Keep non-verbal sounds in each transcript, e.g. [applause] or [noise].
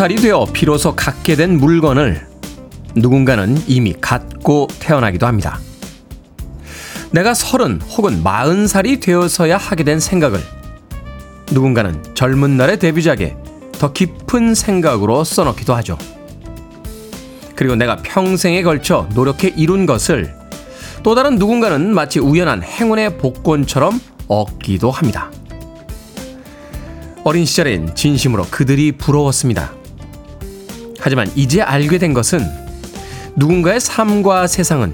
살이 되어 비로소 갖게 된 물건을 누군가는 이미 갖고 태어나기도 합니다. 내가 서른 혹은 마흔 살이 되어서야 하게 된 생각을 누군가는 젊은 날의 데뷔작에 더 깊은 생각으로 써놓기도 하죠. 그리고 내가 평생에 걸쳐 노력해 이룬 것을 또 다른 누군가는 마치 우연한 행운의 복권처럼 얻기도 합니다. 어린 시절엔 진심으로 그들이 부러웠습니다. 하지만 이제 알게 된 것은 누군가의 삶과 세상은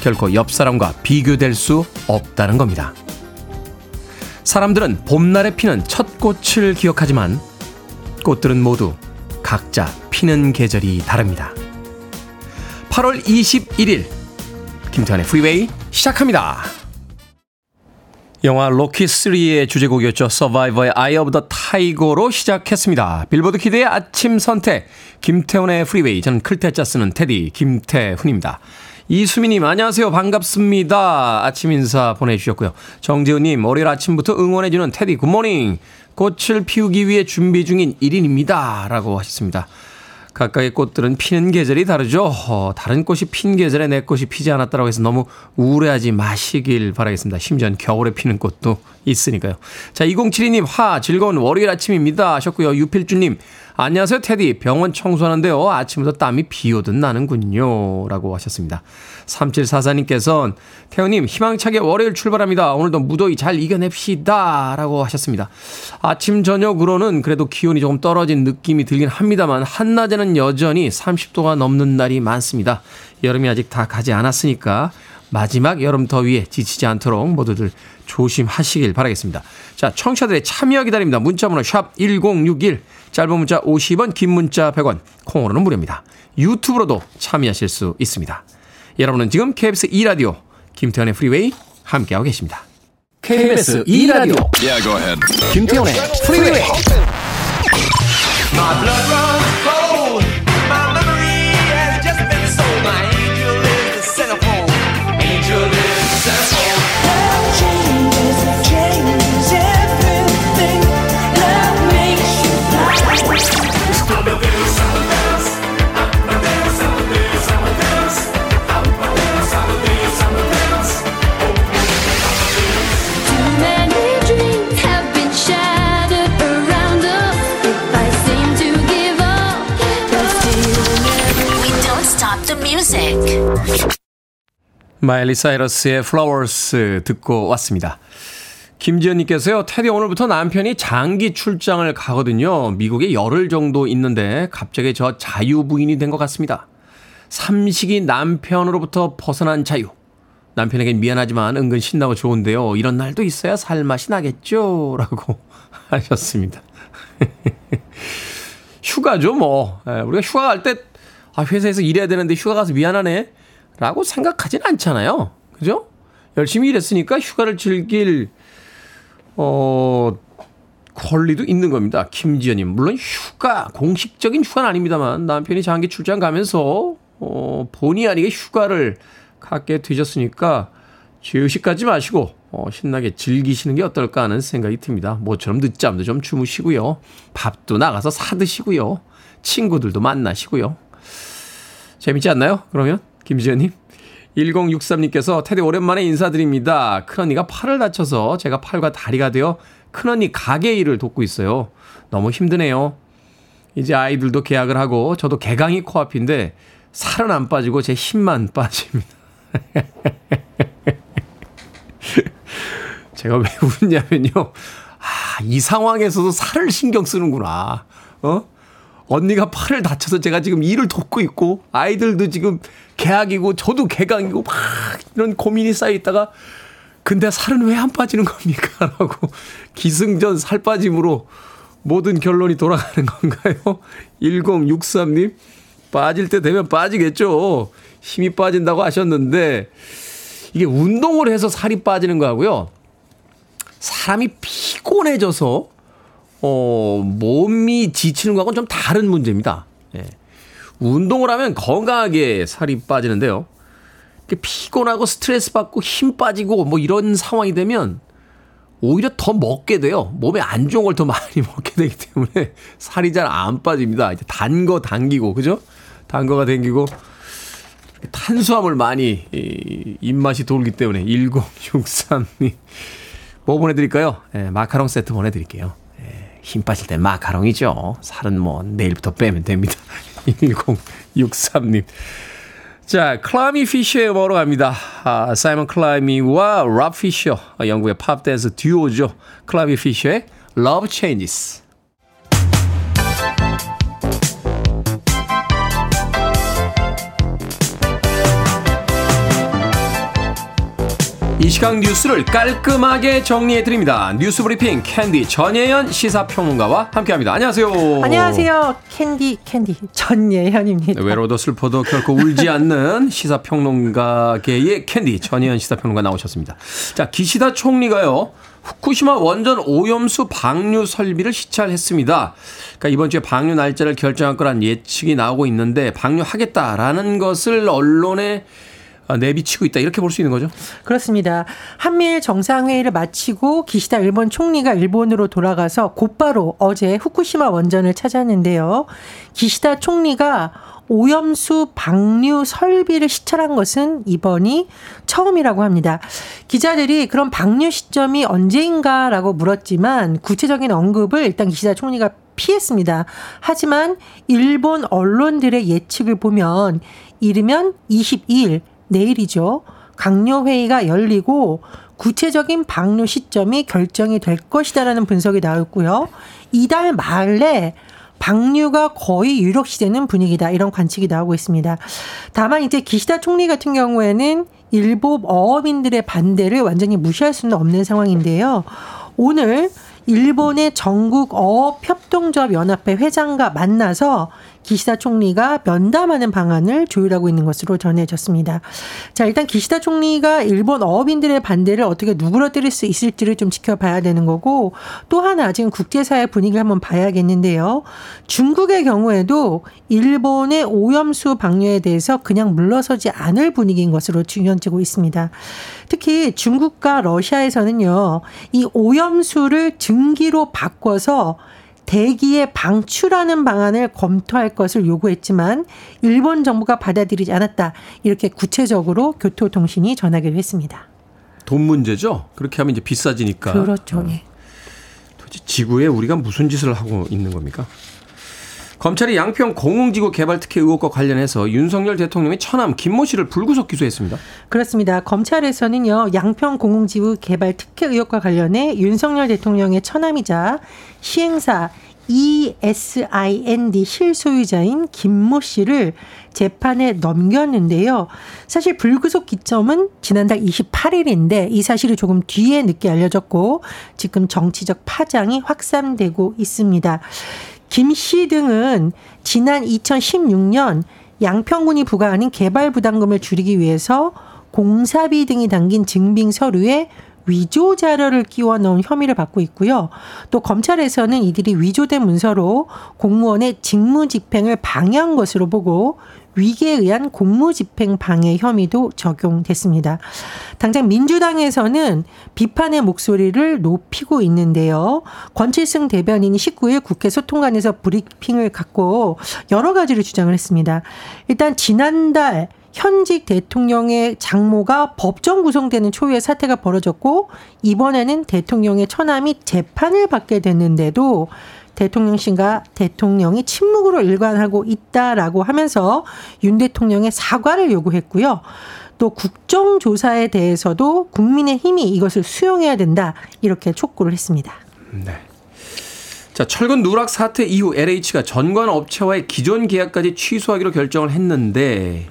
결코 옆 사람과 비교될 수 없다는 겁니다. 사람들은 봄날에 피는 첫 꽃을 기억하지만 꽃들은 모두 각자 피는 계절이 다릅니다. 8월 21일 김태환의 프리웨이 시작합니다. 영화 로키 3의 주제곡이었죠. 서바이버의 Eye of the Tiger로 시작했습니다. 빌보드 Kid의 아침 선택 김태훈의 프리웨이 저는 클 태 자 쓰는 테디 김태훈입니다. 이수미님 안녕하세요 반갑습니다. 아침 인사 보내주셨고요. 정재훈님 월요일 아침부터 응원해주는 테디 good morning 꽃을 피우기 위해 준비 중인 1인입니다. 라고 하셨습니다. 각각의 꽃들은 피는 계절이 다르죠. 어, 다른 꽃이 핀 계절에 내 꽃이 피지 않았다고 해서 너무 우울해하지 마시길 바라겠습니다. 심지어 겨울에 피는 꽃도 있으니까요. 자, 2072님, 화, 즐거운 월요일 아침입니다. 하셨고요. 유필주님, 안녕하세요, 테디. 병원 청소하는데요. 아침부터 땀이 비 오듯 나는군요. 라고 하셨습니다. 3744님께서는 태우님, 희망차게 월요일 출발합니다. 오늘도 무더위 잘 이겨냅시다. 라고 하셨습니다. 아침, 저녁으로는 그래도 기온이 조금 떨어진 느낌이 들긴 합니다만, 한낮에는 여전히 30도가 넘는 날이 많습니다. 여름이 아직 다 가지 않았으니까 마지막 여름 더위에 지치지 않도록 모두들 조심하시길 바라겠습니다. 자, 청취자들의 참여 기다립니다. 문자번호 샵 1061, 짧은 문자 50원, 긴 문자 100원, 콩으로는 무료입니다. 유튜브로도 참여하실 수 있습니다. 여러분은 지금 KBS 2라디오 김태훈의 프리웨이 함께하고 계십니다. KBS 2라디오 yeah, 김태훈의 프리웨이 마일리 사이러스의 Flowers 듣고 왔습니다. 김지연님께서요, 테디 오늘부터 남편이 장기 출장을 가거든요. 미국에 열흘 정도 있는데 갑자기 저 자유부인이 된 것 같습니다. 삼식이 남편으로부터 벗어난 자유. 남편에겐 미안하지만 은근 신나고 좋은데요. 이런 날도 있어야 살맛이 나겠죠? 라고 [laughs] 하셨습니다. [laughs] 휴가죠, 뭐. 예, 우리가 휴가 갈 때, 아, 회사에서 일해야 되는데 휴가 가서 미안하네. 라고 생각하진 않잖아요. 그죠? 열심히 일했으니까 휴가를 즐길, 어, 권리도 있는 겁니다. 김지연님. 물론 휴가, 공식적인 휴가는 아닙니다만 남편이 장기 출장 가면서, 어, 본의 아니게 휴가를 갖게 되셨으니까 죄의식 가지 마시고, 어, 신나게 즐기시는 게 어떨까 하는 생각이 듭니다. 모처럼 늦잠도 좀 주무시고요. 밥도 나가서 사드시고요. 친구들도 만나시고요. 재밌지 않나요? 그러면? 김지현님. 1063님께서 테디 오랜만에 인사드립니다. 큰언니가 팔을 다쳐서 제가 팔과 다리가 되어 큰언니 가게 일을 돕고 있어요. 너무 힘드네요. 이제 아이들도 계약을 하고 저도 개강이 코앞인데 살은 안 빠지고 제 힘만 [laughs] 빠집니다. 제가 왜 웃냐면요. 아, 이 상황에서도 살을 신경 쓰는구나. 어? 언니가 팔을 다쳐서 제가 지금 일을 돕고 있고 아이들도 지금 계약이고 저도 개강이고 막 이런 고민이 쌓여 있다가 근데 살은 왜 안 빠지는 겁니까? [laughs] 라고 기승전 살 빠짐으로 모든 결론이 돌아가는 건가요? 1063님 빠질 때 되면 빠지겠죠. 힘이 빠진다고 하셨는데 이게 운동을 해서 살이 빠지는 거하고요. 사람이 피곤해져서 어, 몸이 지치는 거하고는 좀 다른 문제입니다. 예. 운동을 하면 건강하게 살이 빠지는데요. 피곤하고 스트레스 받고 힘 빠지고 뭐 이런 상황이 되면 오히려 더 먹게 돼요. 몸에 안 좋은 걸 더 많이 [laughs] 먹게 되기 때문에 살이 잘 안 빠집니다. 이제 단 거 당기고, 그죠? 단 거가 당기고, 탄수화물 많이 이, 입맛이 돌기 때문에 1063님. 뭐 보내드릴까요? 예, 마카롱 세트 보내드릴게요. 예, 힘 빠질 때 마카롱이죠. 살은 뭐 내일부터 빼면 됩니다. [laughs] 1063님. 자, 클라미 피셔의 음악으로 갑니다. 아, 사이먼 클라미와 랍 피셔, 영국의 팝 댄스 듀오죠. 클라미 피셔의 Love Changes. 이 시각 뉴스를 깔끔하게 정리해 드립니다. 뉴스 브리핑 캔디 전예현 시사평론가와 함께합니다. 안녕하세요. 안녕하세요. 캔디 캔디 전예현입니다. 외로워도 슬퍼도 결코 울지 않는 시사평론가계의 캔디 전예현 시사평론가 나오셨습니다. 자 기시다 총리가요. 후쿠시마 원전 오염수 방류 설비를 시찰했습니다. 그러니까 이번 주에 방류 날짜를 결정할 거란 예측이 나오고 있는데 방류하겠다라는 것을 언론에 아, 내비치고 있다 이렇게 볼 수 있는 거죠? 그렇습니다. 한미일 정상회의를 마치고 기시다 일본 총리가 일본으로 돌아가서 곧바로 어제 후쿠시마 원전을 찾았는데요. 기시다 총리가 오염수 방류 설비를 시찰한 것은 이번이 처음이라고 합니다. 기자들이 그런 방류 시점이 언제인가라고 물었지만 구체적인 언급을 일단 기시다 총리가 피했습니다. 하지만 일본 언론들의 예측을 보면 이르면 22일 내일이죠. 강요회의가 열리고 구체적인 방류 시점이 결정이 될 것이다라는 분석이 나왔고요. 이달 말에 방류가 거의 유력시되는 분위기다. 이런 관측이 나오고 있습니다. 다만 이제 기시다 총리 같은 경우에는 일부 어업인들의 반대를 완전히 무시할 수는 없는 상황인데요. 오늘 일본의 전국 어업협동조합 연합회 회장과 만나서 기시다 총리가 면담하는 방안을 조율하고 있는 것으로 전해졌습니다. 자, 일단 기시다 총리가 일본 어업인들의 반대를 어떻게 누그러뜨릴 수 있을지를 좀 지켜봐야 되는 거고 또 하나 지금 국제사회 분위기를 한번 봐야겠는데요. 중국의 경우에도 일본의 오염수 방류에 대해서 그냥 물러서지 않을 분위기인 것으로 주연지고 있습니다. 특히 중국과 러시아에서는요, 이 오염수를 증기로 바꿔서 대기에 방출하는 방안을 검토할 것을 요구했지만 일본 정부가 받아들이지 않았다. 이렇게 구체적으로 교토통신이 전하기로 했습니다. 돈 문제죠? 그렇게 하면 이제 비싸지니까. 그렇죠. 예. 도대체 지구에 우리가 무슨 짓을 하고 있는 겁니까? 검찰이 양평 공흥지구 개발 특혜 의혹과 관련해서 윤석열 대통령의 처남 김모 씨를 불구속 기소했습니다. 그렇습니다. 검찰에서는요. 양평 공흥지구 개발 특혜 의혹과 관련해 윤석열 대통령의 처남이자 시행사 ESIND 실소유자인 김모 씨를 재판에 넘겼는데요. 사실 불구속 기점은 지난달 28일인데 이 사실이 조금 뒤에 늦게 알려졌고 지금 정치적 파장이 확산되고 있습니다. 김 씨 등은 지난 2016년 양평군이 부과하는 개발 부담금을 줄이기 위해서 공사비 등이 담긴 증빙 서류에 위조 자료를 끼워 넣은 혐의를 받고 있고요. 또 검찰에서는 이들이 위조된 문서로 공무원의 직무 집행을 방해한 것으로 보고 위계에 의한 공무집행 방해 혐의도 적용됐습니다. 당장 민주당에서는 비판의 목소리를 높이고 있는데요. 권칠승 대변인이 19일 국회 소통관에서 브리핑을 갖고 여러 가지를 주장을 했습니다. 일단 지난달 현직 대통령의 장모가 법정 구성되는 초유의 사태가 벌어졌고 이번에는 대통령의 처남이 재판을 받게 됐는데도 대통령실과 대통령이 침묵으로 일관하고 있다라고 하면서 윤 대통령의 사과를 요구했고요. 또 국정조사에 대해서도 국민의 힘이 이것을 수용해야 된다. 이렇게 촉구를 했습니다. 네. 자, 철근 누락 사태 이후 LH가 전관 업체와의 기존 계약까지 취소하기로 결정을 했는데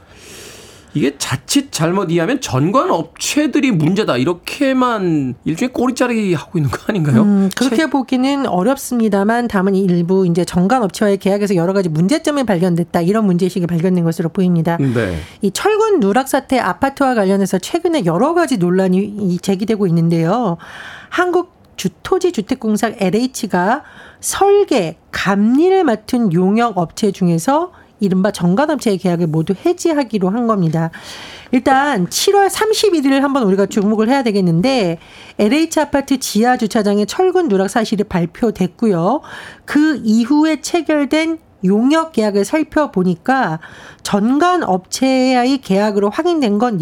이게 자칫 잘못 이해하면 전관 업체들이 문제다 이렇게만 일종의 꼬리자르기 하고 있는 거 아닌가요? 음, 그렇게 제... 보기는 어렵습니다만 다만 일부 이제 전관 업체와의 계약에서 여러 가지 문제점이 발견됐다 이런 문제의식이 발견된 것으로 보입니다. 네. 이 철근 누락 사태 아파트와 관련해서 최근에 여러 가지 논란이 제기되고 있는데요. 한국 주토지 주택공사 LH가 설계, 감리를 맡은 용역 업체 중에서 이른바 정관업체의 계약을 모두 해지하기로 한 겁니다. 일단 7월 31일을 한번 우리가 주목을 해야 되겠는데 LH 아파트 지하 주차장의 철근 누락 사실이 발표됐고요. 그 이후에 체결된 용역 계약을 살펴보니까 전관 업체와의 계약으로 확인된 건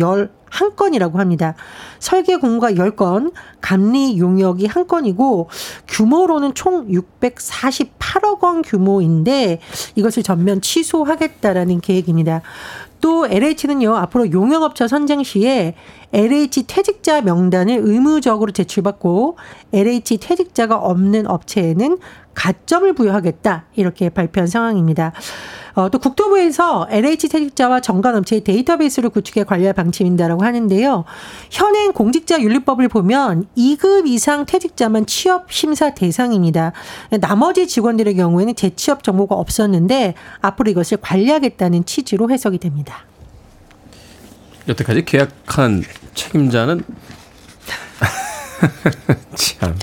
11건이라고 합니다. 설계 공고가 10건, 감리 용역이 1건이고 규모로는 총 648억 원 규모인데 이것을 전면 취소하겠다라는 계획입니다. 또 LH는요, 앞으로 용역업체 선정 시에 LH 퇴직자 명단을 의무적으로 제출받고 LH 퇴직자가 없는 업체에는 가점을 부여하겠다. 이렇게 발표한 상황입니다. 어, 또 국토부에서 LH 퇴직자와 정관업체의 데이터베이스를 구축해 관리할 방침인다라고 하는데요. 현행 공직자 윤리법을 보면 2급 이상 퇴직자만 취업 심사 대상입니다. 나머지 직원들의 경우에는 재취업 정보가 없었는데 앞으로 이것을 관리하겠다는 취지로 해석이 됩니다. 여태까지 계약한 책임자는 [laughs] 참.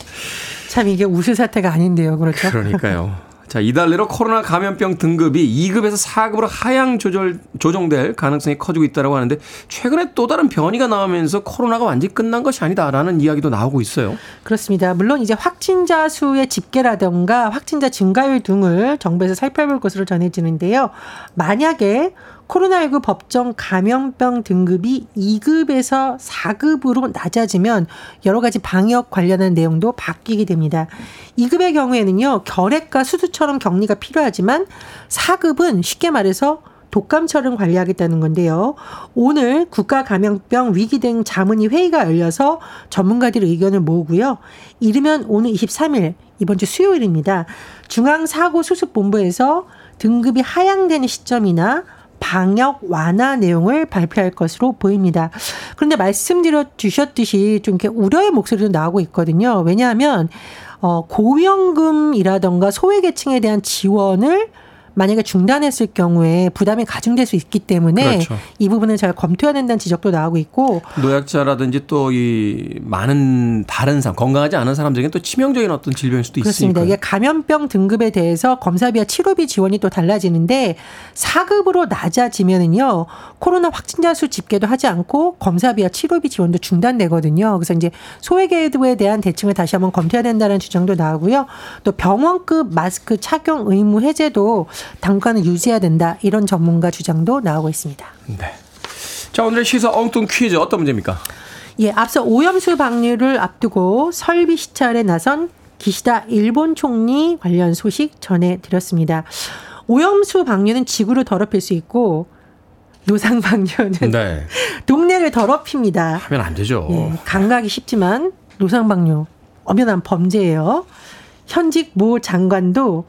참 이게 우수 사태가 아닌데요. 그렇죠? 그러니까요. 자, 이달 내로 코로나 감염병 등급이 2급에서 4급으로 하향 조절, 조정될 가능성이 커지고 있다고 하는데 최근에 또 다른 변이가 나오면서 코로나가 완전히 끝난 것이 아니다라는 이야기도 나오고 있어요. 그렇습니다. 물론 이제 확진자 수의 집계라든가 확진자 증가율 등을 정부에서 살펴볼 것으로 전해지는데요. 만약에 코로나19 법정 감염병 등급이 2급에서 4급으로 낮아지면 여러 가지 방역 관련한 내용도 바뀌게 됩니다. 2급의 경우에는요, 결핵과 수두처럼 격리가 필요하지만 4급은 쉽게 말해서 독감처럼 관리하겠다는 건데요. 오늘 국가감염병 위기 등 자문위 회의가 열려서 전문가들의 의견을 모으고요. 이르면 오늘 23일 이번 주 수요일입니다. 중앙사고수습본부에서 등급이 하향되는 시점이나 방역 완화 내용을 발표할 것으로 보입니다. 그런데 말씀드려 주셨듯이 좀 이렇게 우려의 목소리도 나오고 있거든요. 왜냐하면 어 고위험금이라던가 소외계층에 대한 지원을 만약에 중단했을 경우에 부담이 가중될 수 있기 때문에 그렇죠. 이 부분을 잘 검토해야 된다는 지적도 나오고 있고 노약자라든지 또 이 많은 다른 사람 건강하지 않은 사람들에게 또 치명적인 어떤 질병일 수도 그렇습니다. 있으니까 이게 감염병 등급에 대해서 검사비와 치료비 지원이 또 달라지는데 4급으로 낮아지면은요 코로나 확진자 수 집계도 하지 않고 검사비와 치료비 지원도 중단되거든요. 그래서 이제 소외계도에 대한 대책을 다시 한번 검토해야 된다는 주장도 나오고요. 또 병원급 마스크 착용 의무 해제도 당과는 유지해야 된다. 이런 전문가 주장도 나오고 있습니다. 네. 자, 오늘의 시사 엉뚱 퀴즈 어떤 문제입니까? 예, 앞서 오염수 방류를 앞두고 설비 시찰에 나선 기시다 일본 총리 관련 소식 전해드렸습니다. 오염수 방류는 지구를 더럽힐 수 있고 노상 방류는 네. [laughs] 동네를 더럽힙니다. 하면 안 되죠. 예, 강하기 쉽지만 노상 방류 엄연한 범죄예요. 현직 모 장관도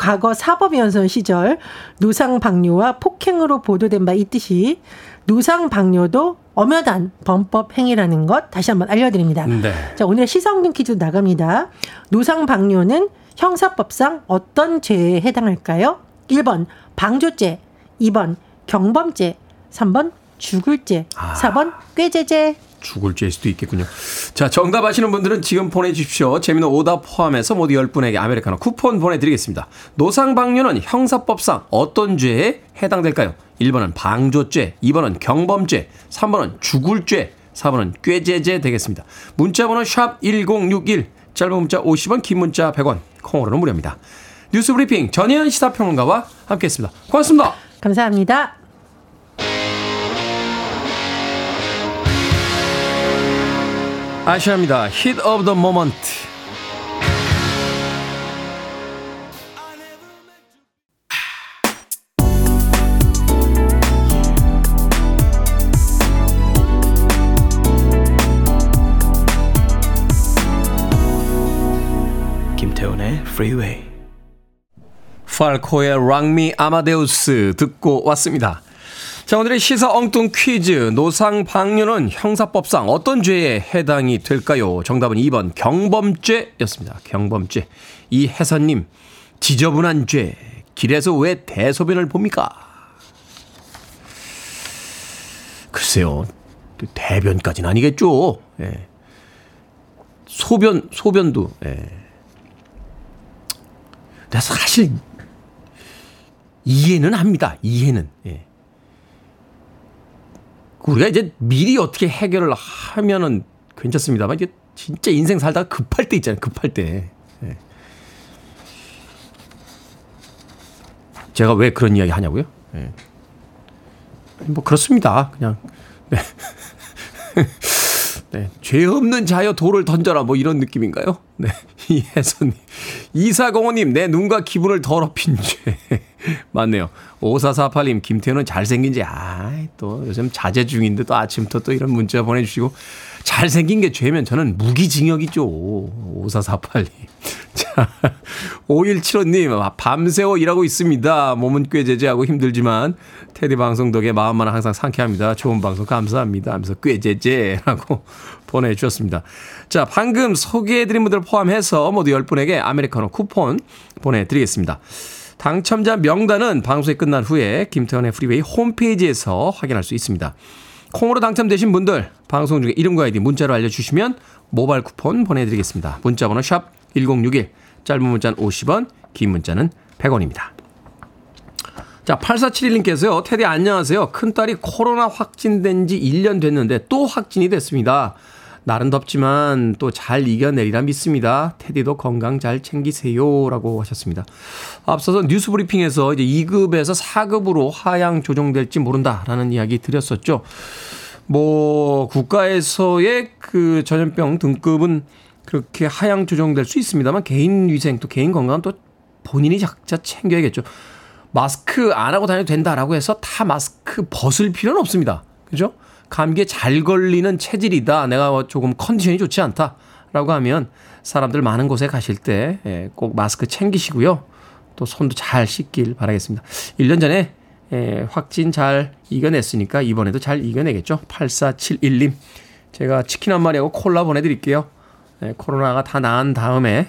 과거 사법연수원 시절 노상방뇨와 폭행으로 보도된 바 있듯이 노상방뇨도 엄연한 범법 행위라는 것 다시 한번 알려드립니다. 네. 자 오늘 시성등 퀴즈 나갑니다. 노상방뇨는 형사법상 어떤 죄에 해당할까요? 1번 방조죄, 2번 경범죄, 3번 죽을죄, 아. 4번 꾀죄죄. 죽을 죄일 수도 있겠군요. 자, 정답 아시는 분들은 지금 보내주십시오. 재미는 오답 포함해서 모두 10분에게 아메리카노 쿠폰 보내드리겠습니다. 노상방뇨는 형사법상 어떤 죄에 해당될까요? 1번은 방조죄, 2번은 경범죄, 3번은 죽을죄, 4번은 꾀죄죄 되겠습니다. 문자번호 샵 1061, 짧은 문자 50원, 긴 문자 100원, 콩으로는 무료입니다. 뉴스 브리핑 전혜연 시사평론가와 함께했습니다. 고맙습니다. 감사합니다. 아시아입니다. Hit of the Moment. 김태훈의 Freeway. 팔코의 랑미 아마데우스 듣고 왔습니다. 자, 오늘의 시사 엉뚱 퀴즈. 노상 방류는 형사법상 어떤 죄에 해당이 될까요? 정답은 2번 경범죄였습니다. 경범죄. 이혜선님, 지저분한 죄. 길에서 왜 대소변을 봅니까? 글쎄요. 대변까지는 아니겠죠. 예. 소변, 소변도, 예. 근데 사실 이해는 합니다. 이해는. 예. 우리가 이제 미리 어떻게 해결을 하면은 괜찮습니다만 이게 진짜 인생 살다가 급할 때 있잖아요. 급할 때. 예. 제가 왜 그런 이야기 하냐고요? 예. 뭐 그렇습니다. 그냥 네. [laughs] 네. 죄 없는 자여 돌을 던져라 뭐 이런 느낌인가요? 네. [laughs] 이혜선님. 이사공호님, 내 눈과 기분을 더럽힌 죄. [laughs] 맞네요. 5448님, 김태현은 잘생긴 지, 아, 또 요즘 자제 중인데 또 아침부터 또 이런 문자 보내주시고. 잘생긴 게 죄면 저는 무기징역이죠. 5448님. [laughs] 자, 5175님, 밤새워 일하고 있습니다. 몸은 꽤 제재하고 힘들지만, 테디 방송 덕에 마음만 항상 상쾌합니다. 좋은 방송 감사합니다. 하면서 꽤 제재라고 [laughs] 보내주셨습니다. 자, 방금 소개해드린 분들 포함해서 모두 10분에게 아메리카노 쿠폰 보내드리겠습니다. 당첨자 명단은 방송이 끝난 후에 김태훈의 프리웨이 홈페이지에서 확인할 수 있습니다. 콩으로 당첨되신 분들 방송 중에 이름과 아이디 문자로 알려주시면 모바일 쿠폰 보내드리겠습니다. 문자번호 샵 1061, 짧은 문자는 50원, 긴 문자는 100원입니다. 자, 8471님께서요, 테디 안녕하세요. 큰딸이 코로나 확진된 지 1년 됐는데 또 확진이 됐습니다. 날은 덥지만 또 잘 이겨내리라 믿습니다. 테디도 건강 잘 챙기세요. 라고 하셨습니다. 앞서서 뉴스 브리핑에서 이제 2급에서 4급으로 하향 조정될지 모른다라는 이야기 드렸었죠. 뭐, 국가에서의 그 전염병 등급은 그렇게 하향 조정될 수 있습니다만 개인 위생 또 개인 건강은 또 본인이 각자 챙겨야겠죠. 마스크 안 하고 다녀도 된다라고 해서 다 마스크 벗을 필요는 없습니다. 그죠? 감기에 잘 걸리는 체질이다. 내가 조금 컨디션이 좋지 않다. 라고 하면 사람들 많은 곳에 가실 때꼭 예, 마스크 챙기시고요. 또 손도 잘 씻길 바라겠습니다. 1년 전에 예, 확진 잘 이겨냈으니까 이번에도 잘 이겨내겠죠. 8471님. 제가 치킨 한 마리하고 콜라 보내드릴게요. 예, 코로나가 다 나은 다음에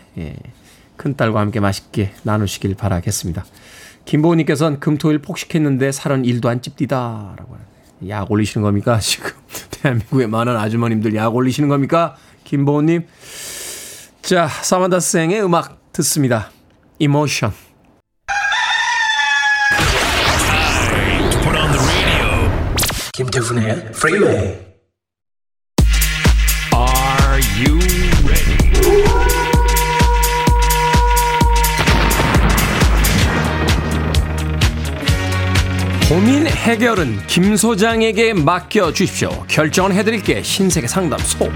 큰딸과 함께 맛있게 나누시길 바라겠습니다. 김보우님께서는 금토일 폭식했는데 살은 1도 안 찝디다. 라고 하는데. 약 올리시는 겁니까? [laughs] 지금 대한민국의 많은 아주머님들 약 올리시는 겁니까? 김보우님. 자, 사만다 생의 음악 듣습니다. 이모션. 김태훈의 프리웨이 고민 해결은 김 소장에게 맡겨 주십시오. 결정은 해드릴게 신세계 상담소.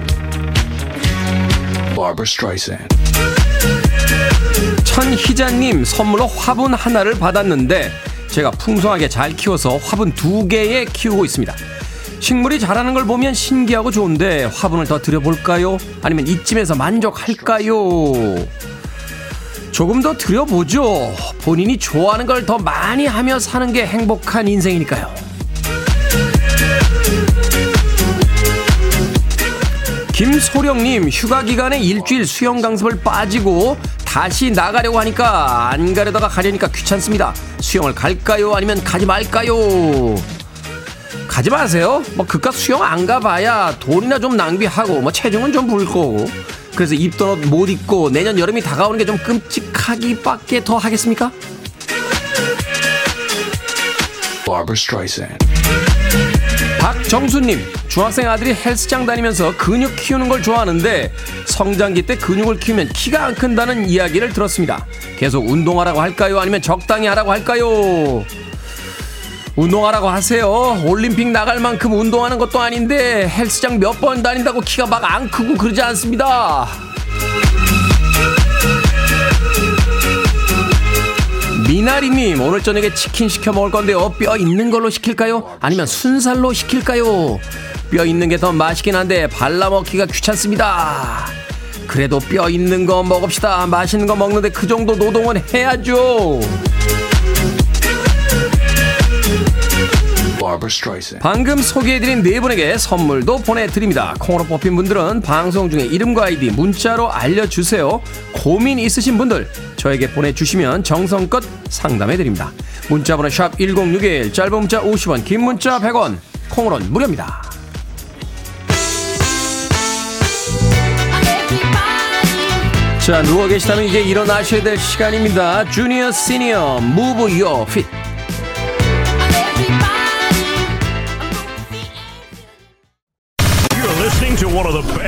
천희자님 선물로 화분 하나를 받았는데 제가 풍성하게 잘 키워서 화분 두 개에 키우고 있습니다. 식물이 자라는 걸 보면 신기하고 좋은데 화분을 더 들여볼까요? 아니면 이쯤에서 만족할까요? 조금 더 들여보죠. 본인이 좋아하는 걸 더 많이 하며 사는 게 행복한 인생이니까요. 김소령님, 휴가 기간에 일주일 수영 강습을 빠지고 다시 나가려고 하니까 안 가려다가 가려니까 귀찮습니다. 수영을 갈까요? 아니면 가지 말까요? 가지 마세요. 뭐 그깟 수영 안 가봐야 돈이나 좀 낭비하고 뭐 체중은 좀 불 거고 그래서 옷못 입고 내년 여름이 다가오는 게 좀 끔찍하기밖에 더 하겠습니까? 박정수님, 중학생 아들이 헬스장 다니면서 근육 키우는 걸 좋아하는데 성장기 때 근육을 키우면 키가 안 큰다는 이야기를 들었습니다. 계속 운동하라고 할까요? 아니면 적당히 하라고 할까요? 운동하라고 하세요. 올림픽 나갈 만큼 운동하는 것도 아닌데 헬스장 몇 번 다닌다고 키가 막 안 크고 그러지 않습니다. 미나리님 오늘 저녁에 치킨 시켜 먹을 건데요. 뼈 있는 걸로 시킬까요? 아니면 순살로 시킬까요? 뼈 있는 게 더 맛있긴 한데 발라 먹기가 귀찮습니다. 그래도 뼈 있는 거 먹읍시다. 맛있는 거 먹는데 그 정도 노동은 해야죠. 방금 소개해드린 네 분에게 선물도 보내드립니다. 콩으로 뽑힌 분들은 방송 중에 이름과 아이디 문자로 알려주세요. 고민 있으신 분들 저에게 보내주시면 정성껏 상담해드립니다. 문자번호 샵 1061, 짧은 문자 50원, 긴 문자 100원, 콩으로는 무료입니다. 자, 누워 계시다면 이제 일어나셔야 될 시간입니다. 주니어 시니어 무브 유어 핏.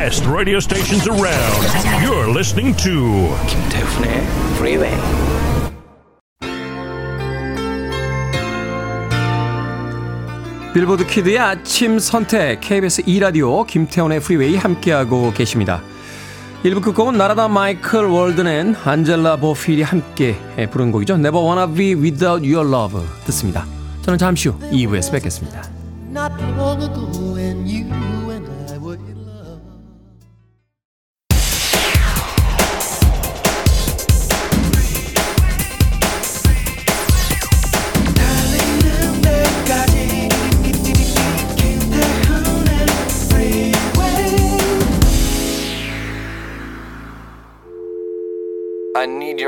Best radio stations around. You're listening to 김태훈의 Freeway. 빌보드 Kid의 아침 선택 KBS 2 라디오 김태훈의 프리웨이 함께하고 계십니다. 1부 끝곡은 나라다 마이클 월든 and 안젤라 보필이 함께 부른 곡이죠. Never Wanna Be Without Your Love 듣습니다. 저는 잠시 후 2부에서 뵙겠습니다.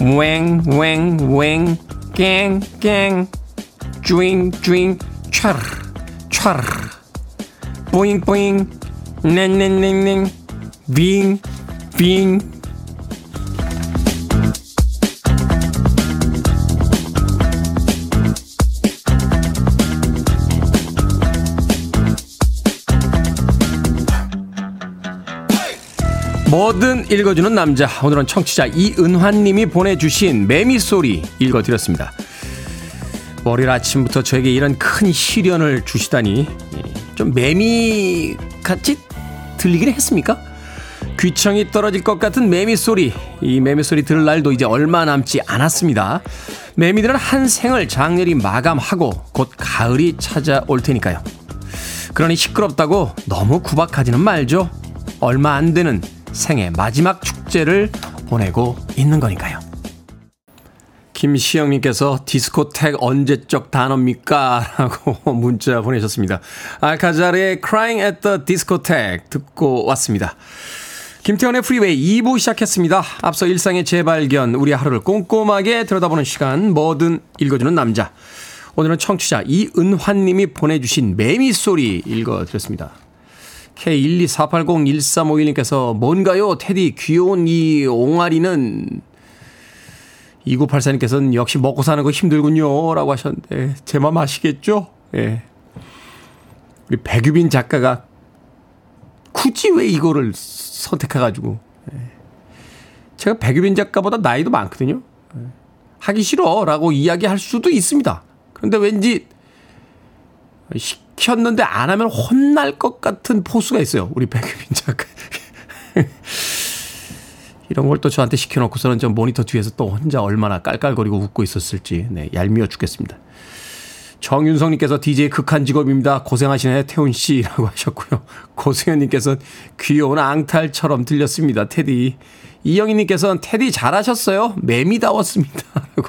잉 찌르르 이히힝 이히힝 찌레레 찌레레 웽 뭐든 읽어주는 남자. 오늘은 청취자 이은환님이 보내주신 매미소리 읽어드렸습니다. 월요일 아침부터 저에게 이런 큰 시련을 주시다니 예, 좀 매미같이 들리긴 했습니까? 귀청이 떨어질 것 같은 매미 소리. 이 매미 소리 들을 날도 이제 얼마 남지 않았습니다. 매미들은 한 생을 장렬히 마감하고 곧 가을이 찾아올 테니까요. 그러니 시끄럽다고 너무 구박하지는 말죠. 얼마 안 되는 생애 마지막 축제를 보내고 있는 거니까요. 김시영님께서 디스코텍 언제적 단어입니까? [laughs] 라고 문자 보내셨습니다. 알카자르의 Crying at the Discotheque 듣고 왔습니다. 김태훈의 프리웨이 2부 시작했습니다. 앞서 일상의 재발견, 우리 하루를 꼼꼼하게 들여다보는 시간, 뭐든 읽어주는 남자. 오늘은 청취자 이은환님이 보내주신 매미 소리 읽어드렸습니다. K124801351님께서 뭔가요? 테디 귀여운 이 옹알이는 2984님께서는 역시 먹고 사는 거 힘들군요. 라고 하셨는데 제 맘 아시겠죠? 예. 우리 백유빈 작가가 굳이 왜 이거를 선택해가지고 예. 제가 백유빈 작가보다 나이도 많거든요. 예. 하기 싫어 라고 이야기할 수도 있습니다. 그런데 왠지 시 켰는데 안 하면 혼날 것 같은 포수가 있어요. 우리 백유빈 작가. [laughs] 이런 걸 또 저한테 시켜놓고서는 저 모니터 뒤에서 또 혼자 얼마나 깔깔거리고 웃고 있었을지, 네, 얄미워 죽겠습니다. 정윤성님께서 DJ 극한 직업입니다. 고생하시네, 태훈씨라고 [laughs] 하셨고요. 고승현님께서는 귀여운 앙탈처럼 들렸습니다. 테디. 이영희님께서는 테디 잘하셨어요. 매미다웠습니다. [laughs] 라고.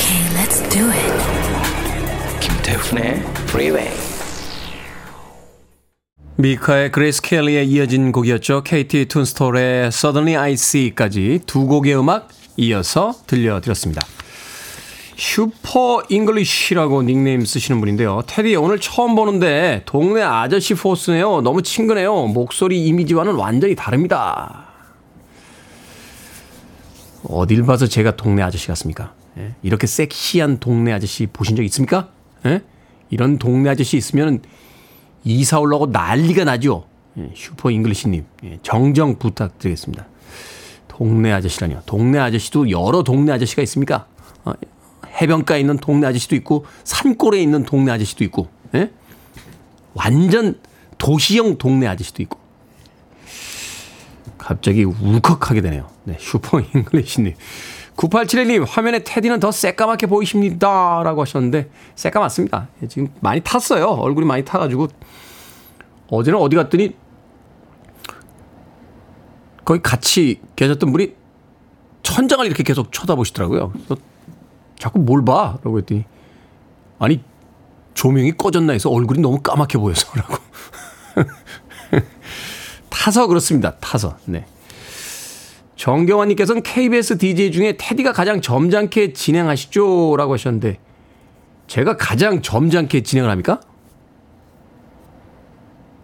Okay, let's do it. 김태훈의 Freeway. 미카의 Grace Kelly에 이어진 곡이었죠. KT 툰스톨의 Suddenly I See까지 두 곡의 음악 이어서 들려드렸습니다. Super English라고 닉네임 쓰시는 분인데요. 테디 오늘 처음 보는데 동네 아저씨 force네요. 너무 친근해요. 목소리 이미지와는 완전히 다릅니다. 어딜 봐서 제가 동네 아저씨 같습니까? 예? 이렇게 섹시한 동네 아저씨 보신 적 있습니까? 예? 이런 동네 아저씨 있으면 이사 올라고 난리가 나죠. 예, Super English님 예, 정정 부탁드리겠습니다. 동네 아저씨라니요. 동네 아저씨도 여러 동네 아저씨가 있습니까? 어, 해변가에 있는 동네 아저씨도 있고 산골에 있는 동네 아저씨도 있고 예? 완전 도시형 동네 아저씨도 있고. 갑자기 울컥하게 되네요. 네, Super English님. 9871님, 화면에 테디는 더 새까맣게 보이십니다. 라고 하셨는데, 새까맣습니다. 예, 지금 많이 탔어요. 얼굴이 많이 타가지고. 어제는 어디 갔더니, 거기 같이 계셨던 분이 천장을 이렇게 계속 쳐다보시더라고요. 자꾸 뭘 봐? 라고 했더니, 아니, 조명이 꺼졌나 해서 얼굴이 너무 까맣게 보여서. [laughs] 라고. [laughs] 타서 그렇습니다. 타서. 네. 정경환님께서는 KBS DJ 중에 테디가 가장 점잖게 진행하시죠? 라고 하셨는데, 제가 가장 점잖게 진행을 합니까?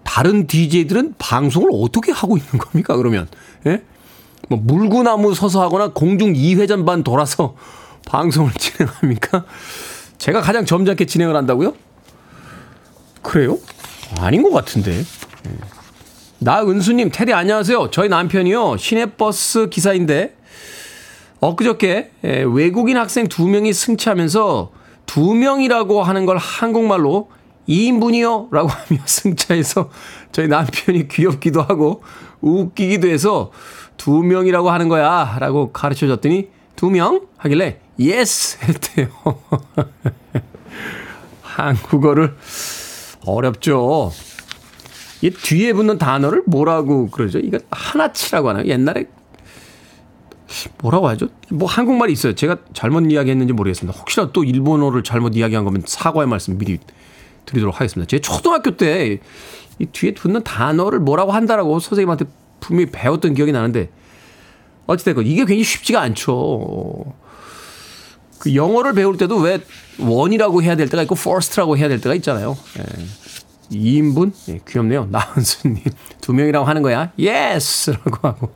다른 DJ들은 방송을 어떻게 하고 있는 겁니까, 그러면? 예? 뭐, 물구나무 서서 하거나 공중 2회전 반 돌아서 [laughs] 방송을 진행합니까? 제가 가장 점잖게 진행을 한다고요? 그래요? 아닌 것 같은데. 나은수님, 테디 안녕하세요. 저희 남편이요. 시내버스 기사인데, 엊그저께 예, 외국인 학생 두 명이 승차하면서 두 명이라고 하는 걸 한국말로 2인분이요? 라고 하며 [laughs] 승차해서 저희 남편이 귀엽기도 하고 웃기기도 해서 두 명이라고 하는 거야. 라고 가르쳐 줬더니 두 명? 하길래 yes! 했대요. [laughs] 한국어를 어렵죠. 이 뒤에 붙는 단어를 뭐라고 그러죠? 이거 하나치라고 하나요? 옛날에 뭐라고 하죠? 뭐 한국말이 있어요. 제가 잘못 이야기했는지 모르겠습니다. 혹시라도 또 일본어를 잘못 이야기한 거면 사과의 말씀 미리 드리도록 하겠습니다. 제 초등학교 때 이 뒤에 붙는 단어를 뭐라고 한다라고 선생님한테 분명히 배웠던 기억이 나는데 어찌됐건 이게 굉장히 쉽지가 않죠. 그 영어를 배울 때도 왜 one이라고 해야 될 때가 있고 first라고 해야 될 때가 있잖아요. 예. 2인분? 예, 귀엽네요. [laughs] 나은수님. 두 명이라고 하는 거야. yes! [laughs] 라고 하고.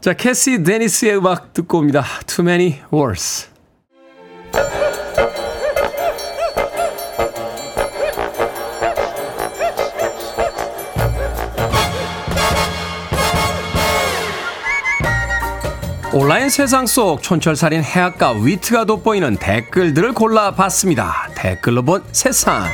자, 캐시 데니스의 음악 듣고 옵니다. Too Many Walls. 온라인 세상 속 촌철살인 해악과 위트가 돋보이는 댓글들을 골라봤습니다. 댓글로 본 세상.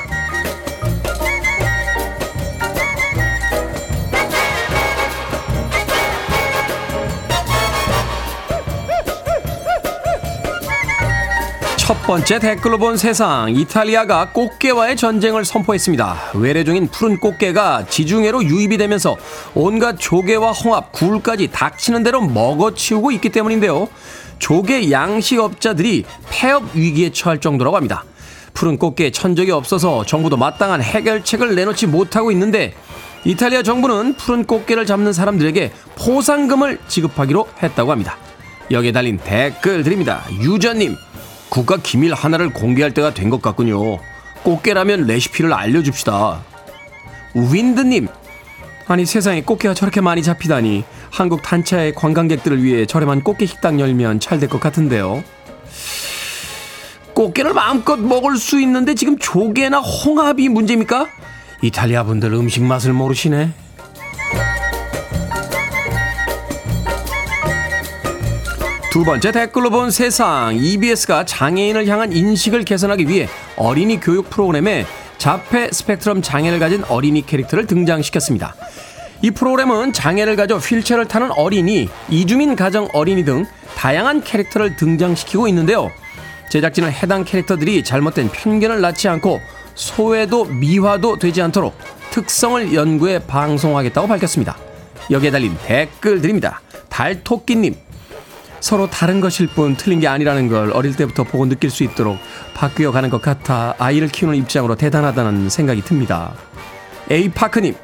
첫 번째 댓글로 본 세상 이탈리아가 꽃게와의 전쟁을 선포했습니다. 외래 중인 푸른 꽃게가 지중해로 유입이 되면서 온갖 조개와 홍합, 굴까지 닥치는 대로 먹어치우고 있기 때문인데요. 조개 양식업자들이 폐업 위기에 처할 정도라고 합니다. 푸른 꽃게에 천적이 없어서 정부도 마땅한 해결책을 내놓지 못하고 있는데 이탈리아 정부는 푸른 꽃게를 잡는 사람들에게 포상금을 지급하기로 했다고 합니다. 여기에 달린 댓글 드립니다. 유저님 국가 기밀 하나를 공개할 때가 된 것 같군요. 꽃게라면 레시피를 알려줍시다. 윈드님, 아니 세상에 꽃게가 저렇게 많이 잡히다니 한국 단체의 관광객들을 위해 저렴한 꽃게 식당 열면 잘 될 것 같은데요. 꽃게를 마음껏 먹을 수 있는데 지금 조개나 홍합이 문제입니까? 이탈리아 분들 음식 맛을 모르시네. 두 번째 댓글로 본 세상 EBS가 장애인을 향한 인식을 개선하기 위해 어린이 교육 프로그램에 자폐 스펙트럼 장애를 가진 어린이 캐릭터를 등장시켰습니다. 이 프로그램은 장애를 가져 휠체어를 타는 어린이, 이주민 가정 어린이 등 다양한 캐릭터를 등장시키고 있는데요. 제작진은 해당 캐릭터들이 잘못된 편견을 낳지 않고 소외도 미화도 되지 않도록 특성을 연구해 방송하겠다고 밝혔습니다. 여기에 달린 댓글 드립니다. 달토끼님, 서로 다른 것일 뿐 틀린 게 아니라는 걸 어릴 때부터 보고 느낄 수 있도록 바뀌어 가는 것 같아 아이를 키우는 입장으로 대단하다는 생각이 듭니다. 에이파크님,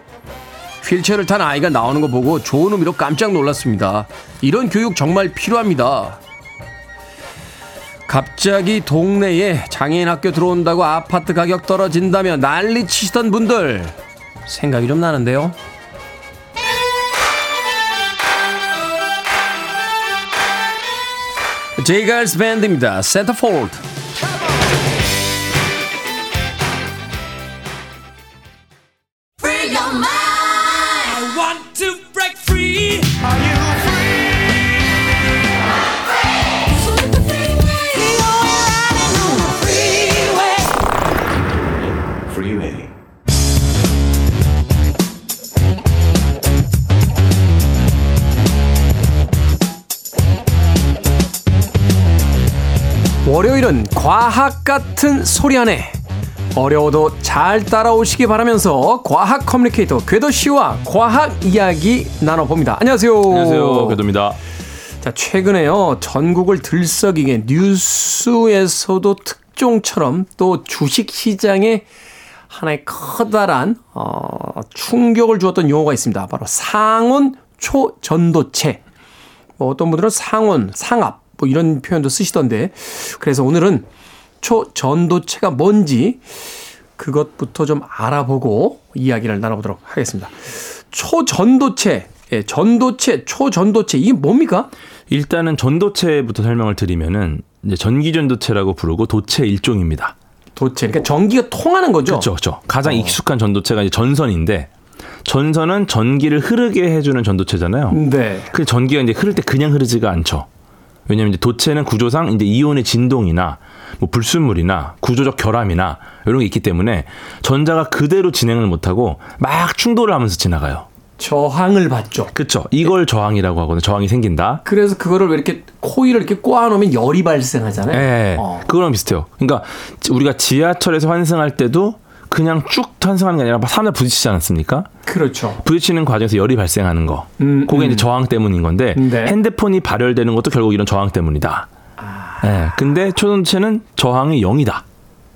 휠체어를 탄 아이가 나오는 거 보고 좋은 의미로 깜짝 놀랐습니다. 이런 교육 정말 필요합니다. 갑자기 동네에 장애인 학교 들어온다고 아파트 가격 떨어진다며 난리 치시던 분들 생각이 좀 나는데요. 제이갈스 밴드입니다. 센터폴드. 월요일은 과학 같은 소리 안에 어려워도 잘 따라오시기 바라면서 과학 커뮤니케이터 궤도 씨와 과학 이야기 나눠봅니다. 안녕하세요. 안녕하세요. 궤도입니다. 자, 최근에요. 전국을 들썩이게 뉴스에서도 특종처럼 또 주식 시장에 하나의 커다란 어, 충격을 주었던 용어가 있습니다. 바로 상온 초전도체. 뭐 어떤 분들은 상온, 상압 뭐 이런 표현도 쓰시던데 그래서 오늘은 초전도체가 뭔지 그것부터 좀 알아보고 이야기를 나눠보도록 하겠습니다. 초전도체, 예, 전도체, 초전도체 이게 뭡니까? 일단은 전도체부터 설명을 드리면은 이제 전기 전도체라고 부르고 도체 일종입니다. 도체, 그러니까 전기가 통하는 거죠. 그렇죠, 그렇죠. 가장 익숙한 전도체가 이제 전선인데 전선은 전기를 흐르게 해주는 전도체잖아요. 네. 그 전기가 이제 흐를 때 그냥 흐르지가 않죠. 왜냐하면 이제 도체는 구조상 이제 이온의 진동이나 뭐 불순물이나 구조적 결함이나 이런 게 있기 때문에 전자가 그대로 진행을 못하고 막 충돌을 하면서 지나가요. 저항을 받죠. 그렇죠. 이걸 저항이라고 하거든요. 저항이 생긴다. 그래서 그거를 왜 이렇게 코일을 이렇게 꼬아놓으면 열이 발생하잖아요. 예, 어. 그거랑 비슷해요. 그러니까 우리가 지하철에서 환승할 때도 그냥 쭉 환승하는 게 아니라 막 사람들 부딪히지 않았습니까? 그렇죠. 부딪히는 과정에서 열이 발생하는 거. 음, 그게 음. 이제 저항 때문인 건데 네. 핸드폰이 발열되는 것도 결국 이런 저항 때문이다. 아. 예. 근데 초전체는 저항이 0이다.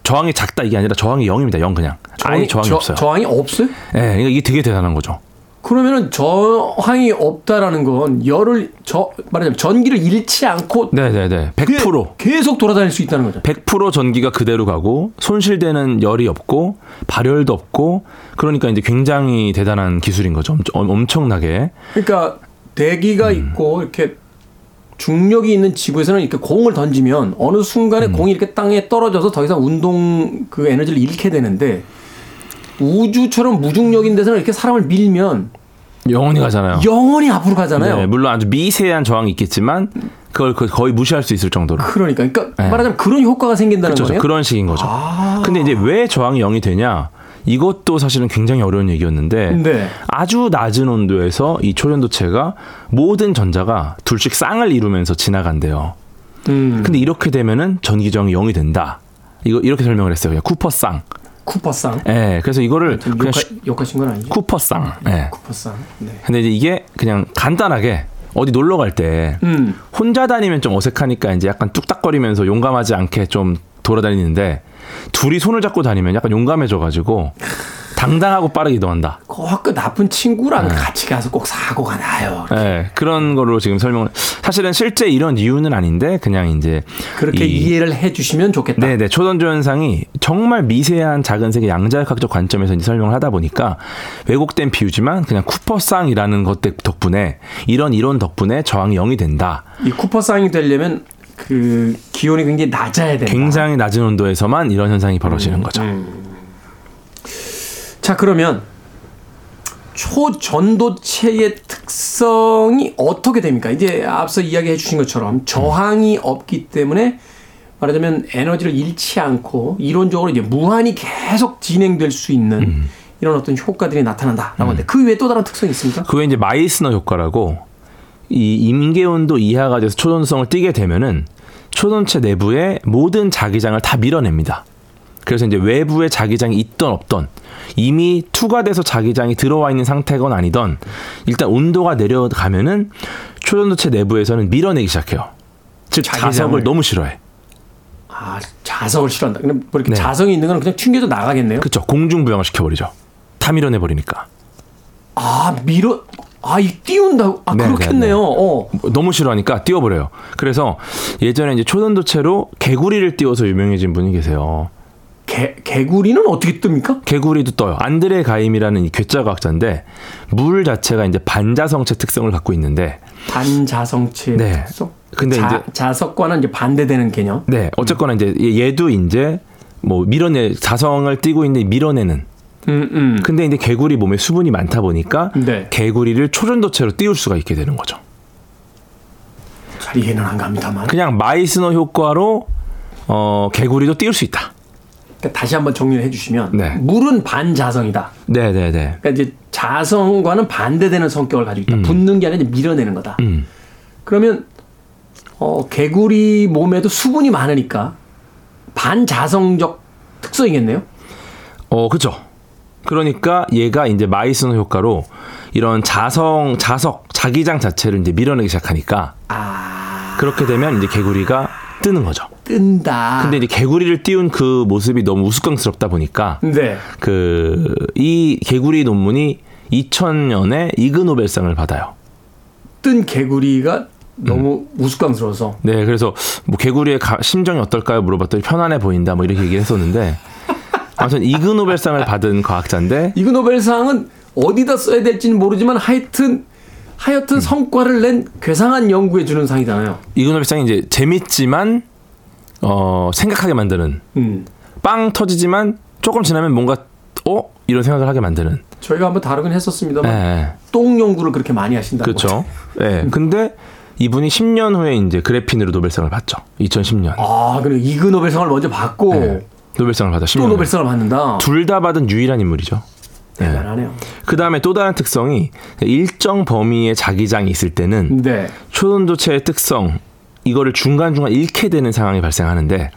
저항이 작다 이게 아니라 저항이 0입니다. 0 그냥. 아예 저항이 저- 없어요. 저항이 없어요? 예. 그러니까 이게 되게 대단한 거죠. 그러면은 저항이 없다라는 건 열을 저 말하자면 전기를 잃지 않고 네, 네, 네. 100% 계속 돌아다닐 수 있다는 거죠. 100% 전기가 그대로 가고 손실되는 열이 없고 발열도 없고 그러니까 이제 굉장히 대단한 기술인 거죠. 엄- 엄청나게. 그러니까 대기가 있고 이렇게 중력이 있는 지구에서는 이렇게 공을 던지면 어느 순간에 공이 이렇게 땅에 떨어져서 더 이상 운동 그 에너지를 잃게 되는데 우주처럼 무중력인 데서는 이렇게 사람을 밀면 영원히 가잖아요. 영원히 앞으로 가잖아요. 네, 물론 아주 미세한 저항이 있겠지만 그걸 거- 거의 무시할 수 있을 정도로. 그러니까, 그러니까 네. 말하자면 그런 효과가 생긴다는 그렇죠. 거예요. 그런 식인 거죠. 근데 이제 왜 저항이 0이 되냐? 이것도 사실은 굉장히 어려운 얘기였는데 네. 아주 낮은 온도에서 이 초전도체가 모든 전자가 둘씩 쌍을 이루면서 지나간대요. 음, 근데 이렇게 되면은 전기 저항이 0이 된다. 이거 이렇게 설명을 했어요. 그냥 쿠퍼 쌍. 쿠퍼쌍. 예. 그래서 이거를 그냥 욕하, 쉬- 욕하신 건 아니죠? 쿠퍼쌍. 예. 쿠퍼쌍. 네. 근데 이제 이게 그냥 간단하게 어디 놀러 갈때 음. 혼자 다니면 좀 어색하니까 이제 약간 뚝딱거리면서 용감하지 않게 좀 돌아다니는데 둘이 손을 잡고 다니면 약간 용감해져 가지고 당당하고 빠르게 이동한다. 꼭그 나쁜 친구랑 같이 가서 꼭 사고가 나요. 예, 그런 거로 지금 설명을 사실은 실제 이런 이유는 아닌데 그냥 이제 그렇게 이- 이해를 해주시면 좋겠다. 네 네 초전조 현상이 정말 미세한 작은 색의 양자역학적 관점에서 이제 설명을 하다 보니까 왜곡된 비유지만 그냥 쿠퍼쌍이라는 것 덕분에 이런 이론 덕분에 저항이 0이 된다. 이 쿠퍼쌍이 되려면 그 기온이 굉장히 낮아야 된다. 굉장히 낮은 온도에서만 이런 현상이 벌어지는 거죠. 자 그러면 초전도체의 특성이 어떻게 됩니까? 이제 앞서 이야기해 주신 것처럼 저항이 없기 때문에 말하자면 에너지를 잃지 않고 이론적으로 이제 무한히 계속 진행될 수 있는 음. 이런 어떤 효과들이 나타난다라고 하는데 그 외에 또 다른 특성이 있습니까? 그게 이제 마이스너 효과라고 이 임계 온도 이하가 돼서 초전도성을 띠게 되면은 초전도체 내부의 모든 자기장을 다 밀어냅니다. 그래서 이제 외부에 자기장이 있던 없던 이미 투과돼서 자기장이 들어와 있는 상태건 아니던 일단 온도가 내려가면은 초전도체 내부에서는 밀어내기 시작해요. 즉 자기장을. 자석을 너무 싫어해. 아 자석을 싫어한다. 그럼 뭐 이렇게 네. 자석이 있는 건 그냥 튕겨져 나가겠네요. 그렇죠. 공중 부양을 시켜버리죠. 다 밀어내 버리니까. 아 밀어 아 이 띄운다고 아 네, 그렇겠네요. 네, 네. 어. 너무 싫어하니까 띄워버려요. 그래서 예전에 이제 초전도체로 개구리를 띄워서 유명해진 분이 계세요. 개 개구리는 어떻게 뜹니까? 개구리도 떠요. 안드레 가임이라는 이 괴짜 과학자인데 물 자체가 이제 반자성체 특성을 갖고 있는데 반자성체 네. 특성. 근데 자, 이제- 자석과는 이제 반대되는 개념. 네 어쨌거나 이제 얘도 이제 뭐 밀어내 자성을 띠고 있는 밀어내는 음, 음. 근데 이제 개구리 몸에 수분이 많다 보니까 네. 개구리를 초전도체로 띄울 수가 있게 되는 거죠. 잘 이해는 안 갑니다만. 그냥 마이스너 효과로 어 개구리도 띄울 수 있다. 그러니까 다시 한번 정리를 해주시면 네. 물은 반자성이다. 네네네. 그러니까 이제 자성과는 반대되는 성격을 가지고 있다. 붙는 게 아니라 이제 밀어내는 거다. 음. 그러면 어, 개구리 몸에도 수분이 많으니까 반자성적 특성이겠네요. 어, 그죠. 그러니까 얘가 이제 마이스너 효과로 이런 자성, 자석, 자기장 자체를 이제 밀어내기 시작하니까 아, 그렇게 되면 이제 개구리가 뜨는 거죠. 뜬다. 근데 이제 개구리를 띄운 그 모습이 너무 우스꽝스럽다 보니까 네. 그이 개구리 논문이 2000년에 이그 노벨상을 받아요. 뜬 개구리가 너무 우스꽝스러워서 네, 그래서 뭐 개구리의 가- 심정이 어떨까요? 물어봤더니 편안해 보인다 뭐 이렇게 얘기를 했었는데 아무튼 이그 노벨상을 받은 과학자인데 이그 노벨상은 어디다 써야 될지는 모르지만 하여튼 하여튼 성과를 낸 괴상한 연구에 주는 상이잖아요. 이그 노벨상이 이제 재밌지만 어 생각하게 만드는 음. 빵 터지지만 조금 지나면 뭔가 어 이런 생각을 하게 만드는. 저희가 한번 다루긴 했었습니다만 예. 똥 연구를 그렇게 많이 하신다고. 그렇죠. 예. 근데 이분이 10년 후에 이제 그래핀으로 노벨상을 받죠. 2010년. 아, 그래 이그 노벨상을 먼저 받고 예. 노벨상을 받아 10년. 또. 노벨상을 받는다. 둘 다 받은 유일한 인물이죠. 대단하네요. 그 다음에 또 다른 특성이 일정 범위의 자기장이 있을 때는 네. 초전도체의 특성 이거를 중간중간 잃게 되는 상황이 발생하는데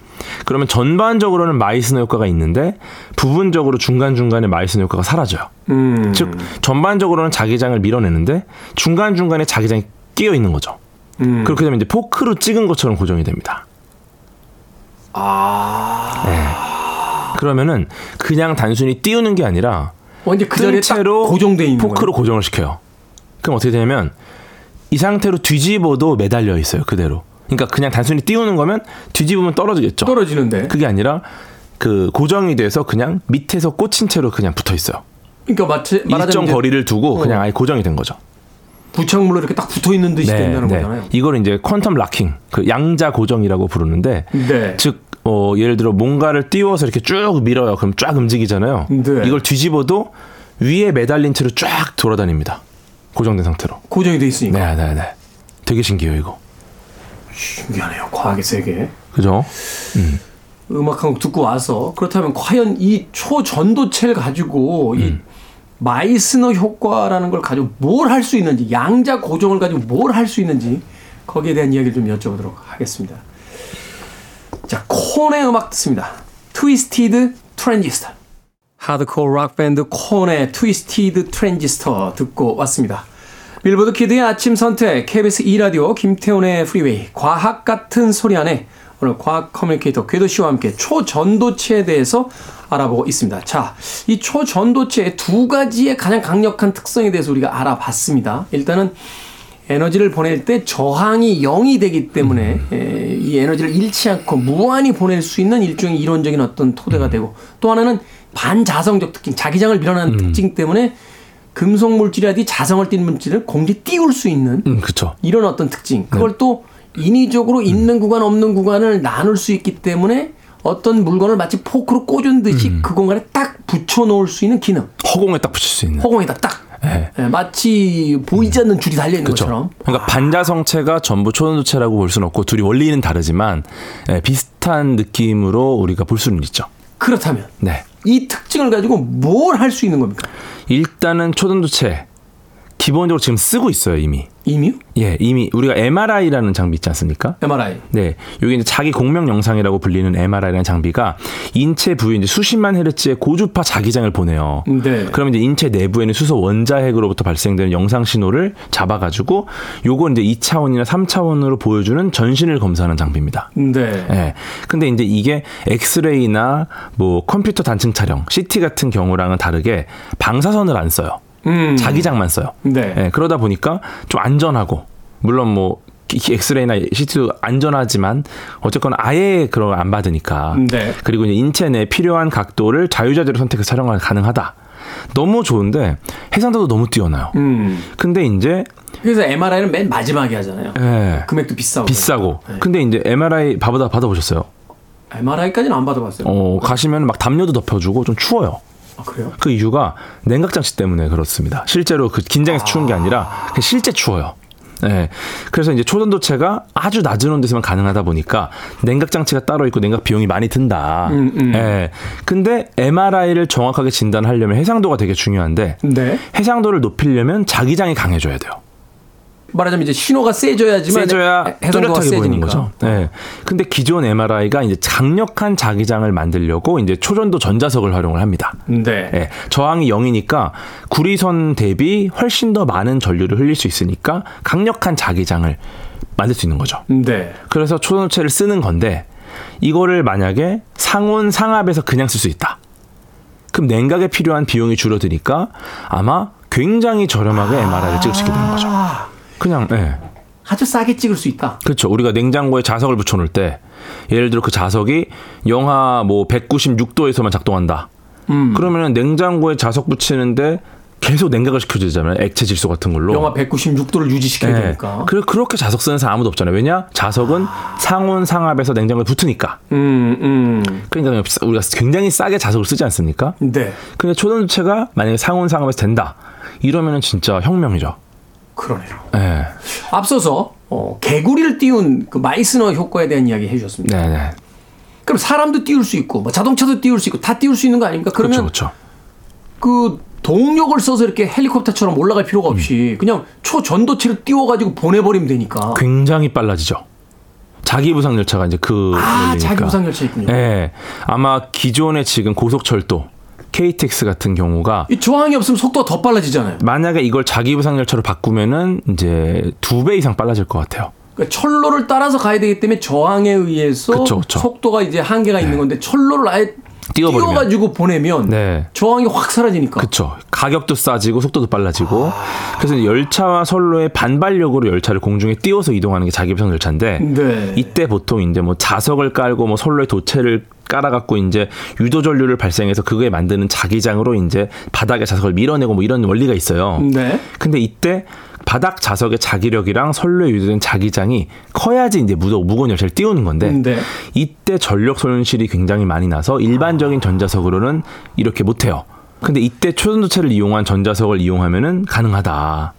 그러면 전반적으로는 마이스너 효과가 있는데 부분적으로 중간중간에 마이스너 효과가 사라져요. 음. 즉 전반적으로는 자기장을 밀어내는데 중간중간에 자기장이 끼어 있는 거죠. 음. 그렇게 되면 이제 포크로 찍은 것처럼 고정이 됩니다. 아. 네. 그러면은 그냥 단순히 띄우는 게 아니라 언제 그 자리에 딱 끈채로 고정돼 있는 포크로 거예요. 고정을 시켜요. 그럼 어떻게 되냐면 이 상태로 뒤집어도 매달려 있어요. 그대로. 그러니까 그냥 단순히 띄우는 거면 뒤집으면 떨어지겠죠. 떨어지는데. 그게 아니라 그 고정이 돼서 그냥 밑에서 꽂힌 채로 그냥 붙어 있어요. 그러니까 마치 일정 거리를 두고 어. 그냥 아예 고정이 된 거죠. 부착물로 이렇게 딱 붙어 있는 듯이 된다는 거잖아요. 이걸 이제 퀀텀 락킹, 그 양자 고정이라고 부르는데, 네. 즉, 어, 예를 들어 뭔가를 띄워서 이렇게 쭉 밀어요. 그럼 쫙 움직이잖아요. 네. 이걸 뒤집어도 위에 매달린 채로 쫙 돌아다닙니다. 고정된 상태로. 고정이 돼 있으니까. 네, 네, 네. 되게 신기해요, 이거. 신기하네요. 과학의 세계. 그죠? 음악 한 곡 듣고 와서 그렇다면 과연 이 초전도체를 가지고 이 음. 마이스너 효과라는 걸 가지고 뭘 할 수 있는지 양자 고정을 가지고 뭘 할 수 있는지 거기에 대한 이야기를 좀 여쭤보도록 하겠습니다. 자, 콘의 음악 듣습니다. Twisted Transistor. 하드코어 락 밴드 콘의 Twisted Transistor 듣고 왔습니다. 빌보드 kid의 아침 선택 KBS 2라디오 김태훈의 프리웨이 과학 같은 소리 하네 오늘 과학 커뮤니케이터 궤도 씨와 함께 초전도체에 대해서 알아보고 있습니다. 자, 이 초전도체의 두 가지의 가장 강력한 특성에 대해서 우리가 알아봤습니다. 일단은 에너지를 보낼 때 저항이 0이 되기 때문에 에, 이 에너지를 잃지 않고 무한히 보낼 수 있는 일종의 이론적인 어떤 토대가 되고 또 하나는 반자성적 특징, 자기장을 밀어내는 특징 때문에 금속 물질이라든지 자성을 띠는 물질을 공기에 띄울 수 있는 음, 그쵸. 이런 어떤 특징. 그걸 또 인위적으로 있는 구간 없는 구간을 나눌 수 있기 때문에 어떤 물건을 마치 포크로 꽂은 듯이 그 공간에 딱 붙여 놓을 수 있는 기능. 허공에 딱 붙일 수 있는. 허공에다 딱. 네. 예, 마치 보이지 않는 줄이 달려 있는. 것처럼. 그러니까 반자성체가 전부 초전도체라고 볼 수는 없고 둘이 원리는 다르지만 예, 비슷한 느낌으로 우리가 볼 수는 있죠. 그렇다면 네. 이 특징을 가지고 뭘 할 수 있는 겁니까? 일단은 초전도체 기본적으로 지금 쓰고 있어요 이미. 이미요? 예, 이미 우리가 MRI라는 장비 있지 않습니까? MRI. 네, 여기 이제 자기 공명 영상이라고 불리는 MRI라는 장비가 인체 부위 이제 수십만 헤르츠의 고주파 자기장을 보내요. 네. 그러면 이제 인체 내부에는 수소 원자핵으로부터 발생되는 영상 신호를 잡아가지고 요걸 이제 2차원이나 3차원으로 보여주는 전신을 검사하는 장비입니다. 네. 예. 근데 이제 이게 엑스레이나 뭐 컴퓨터 단층 촬영, CT 같은 경우랑은 다르게 방사선을 안 써요. 음. 자기장만 써요. 네. 예, 그러다 보니까 좀 안전하고 물론 뭐 엑스레이나 CT도 안전하지만 어쨌거나 아예 그런 걸 안 받으니까 네. 그리고 이제 인체 내 필요한 각도를 자유자재로 선택해서 촬영이 가능하다. 너무 좋은데 해상도도 너무 뛰어나요. 음. 근데 이제 그래서 MRI는 맨 마지막에 하잖아요. 예, 금액도 비싸고. 비싸고 네. 근데 이제 MRI 받아 받아보셨어요? MRI까지는 안 받아봤어요. 어 가시면 막 담요도 덮여주고 좀 추워요. 아, 그래요? 그 이유가 냉각 장치 때문에 그렇습니다. 실제로 그 긴장해서 추운 게 아니라 그냥 실제 추워요. 네. 그래서 이제 초전도체가 아주 낮은 온도에서만 가능하다 보니까 냉각 장치가 따로 있고 냉각 비용이 많이 든다. 음, 음. 예. 근데 MRI를 정확하게 진단하려면 해상도가 되게 중요한데 네. 해상도를 높이려면 자기장이 강해져야 돼요. 말하자면 이제 신호가 세져야지만 세져야 뚜렷하게 보이는 세지니까. 거죠. 네. 근데 기존 MRI가 이제 강력한 자기장을 만들려고 이제 초전도 전자석을 활용을 합니다. 네. 예, 저항이 0이니까 구리선 대비 훨씬 더 많은 전류를 흘릴 수 있으니까 강력한 자기장을 만들 수 있는 거죠. 네. 그래서 초전도체를 쓰는 건데 이거를 만약에 상온 상압에서 그냥 쓸 수 있다. 그럼 냉각에 필요한 비용이 줄어드니까 아마 굉장히 저렴하게 MRI를 찍을 수 있게 되는 거죠. 그냥 예. 아주 싸게 찍을 수 있다. 그렇죠. 우리가 냉장고에 자석을 붙여놓을 때 예를 들어 그 자석이 영하 뭐 196도에서만 작동한다. 음. 그러면은 냉장고에 자석 붙이는데 계속 냉각을 시켜주잖아요. 액체 질소 같은 걸로. 영하 196도를 유지시켜야 네. 되니까. 그래 그렇게 자석 쓰는 사람 아무도 없잖아요. 왜냐? 자석은 상온 상압에서 냉장고에 붙으니까. 음, 음. 그러니까 우리가 굉장히 싸게 자석을 쓰지 않습니까? 네. 근데 초전도체가 만약에 상온 상압에서 된다. 이러면은 진짜 혁명이죠. 그러네요. 예. 앞서서 어, 개구리를 띄운 그 마이스너 효과에 대한 이야기 해주셨습니다. 네, 네. 그럼 사람도 띄울 수 있고, 뭐 자동차도 띄울 수 있고, 다 띄울 수 있는 거 아닙니까? 그렇죠, 그러면 그렇죠. 그 동력을 써서 이렇게 헬리콥터처럼 올라갈 필요가 음. 없이 그냥 초전도체를 띄워가지고 보내버리면 되니까. 굉장히 빨라지죠. 자기 부상 열차가 이제 그 아. 자기 부상 열차 있군요. 예. 아마 기존의 지금 고속철도 KTX 같은 경우가 이 저항이 없으면 속도가 더 빨라지잖아요. 만약에 이걸 자기 부상 열차로 바꾸면은 이제 두 배 이상 빨라질 것 같아요. 그러니까 철로를 따라서 가야 되기 때문에 저항에 의해서 그쵸, 그쵸. 속도가 이제 한계가 있는 건데 철로를 아예 띄워버리면. 띄워가지고 보내면 네. 저항이 확 사라지니까. 그렇죠. 가격도 싸지고 속도도 빨라지고. 그래서 이제 열차와 선로의 반발력으로 열차를 공중에 띄워서 이동하는 게 자기 부상 열차인데 네. 이때 보통 이제 뭐 자석을 깔고 뭐 선로에 도체를 깔아갖고 이제 유도 전류를 발생해서 그거에 만드는 자기장으로 이제 바닥에 자석을 밀어내고 뭐 이런 원리가 있어요. 네. 근데 이때 바닥 자석의 자기력이랑 선로에 유도된 자기장이 커야지 이제 무더 무거운 열차를 띄우는 건데 네. 이때 전력 손실이 굉장히 많이 나서 일반적인 전자석으로는 이렇게 못해요. 근데 이때 초전도체를 이용한 전자석을 이용하면은 가능하다.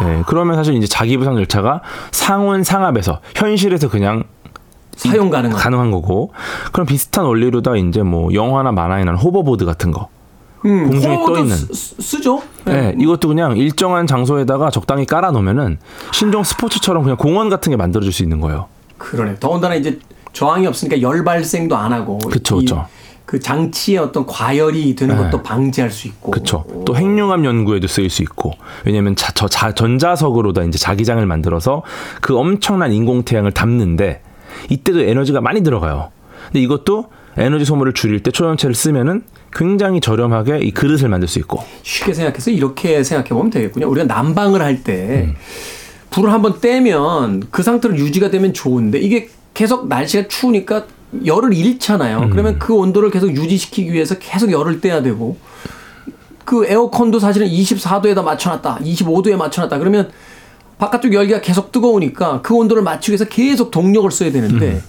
네, 그러면 사실 이제 자기 부상 열차가 상온 상압에서 현실에서 그냥 사용 가능한. 가능한 거고 그럼 비슷한 원리로다 이제 뭐 영화나 만화에 나는 호버보드 같은 거 음, 공중에 떠 있는. 쓰- 쓰- 쓰죠. 네, 이것도 그냥 일정한 장소에다가 적당히 깔아 놓으면은 신종 스포츠처럼 그냥 공원 같은 게 만들어질 수 있는 거예요. 그러네. 더군다나 이제 저항이 없으니까 열 발생도 안 하고. 그쵸, 이- 그쵸. 그 장치의 어떤 과열이 되는 네. 것도 방지할 수 있고. 그렇죠. 또 핵융합 연구에도 쓰일 수 있고 왜냐하면 자, 저 자, 전자석으로다 이제 자기장을 만들어서 그 엄청난 인공 태양을 담는데 이때도 에너지가 많이 들어가요. 근데 이것도 에너지 소모를 줄일 때 초전체를 쓰면은 굉장히 저렴하게 이 그릇을 만들 수 있고 쉽게 생각해서 이렇게 생각해 보면 되겠군요. 우리가 난방을 할때 음. 불을 한번 떼면 그 상태로 유지가 되면 좋은데 이게 계속 날씨가 추우니까 열을 잃잖아요. 음. 그러면 그 온도를 계속 유지시키기 위해서 계속 열을 떼야 되고 그 에어컨도 사실은 24도에다 맞춰놨다, 25도에 맞춰놨다. 그러면 바깥쪽 열기가 계속 뜨거우니까 그 온도를 맞추기 위해서 계속 동력을 써야 되는데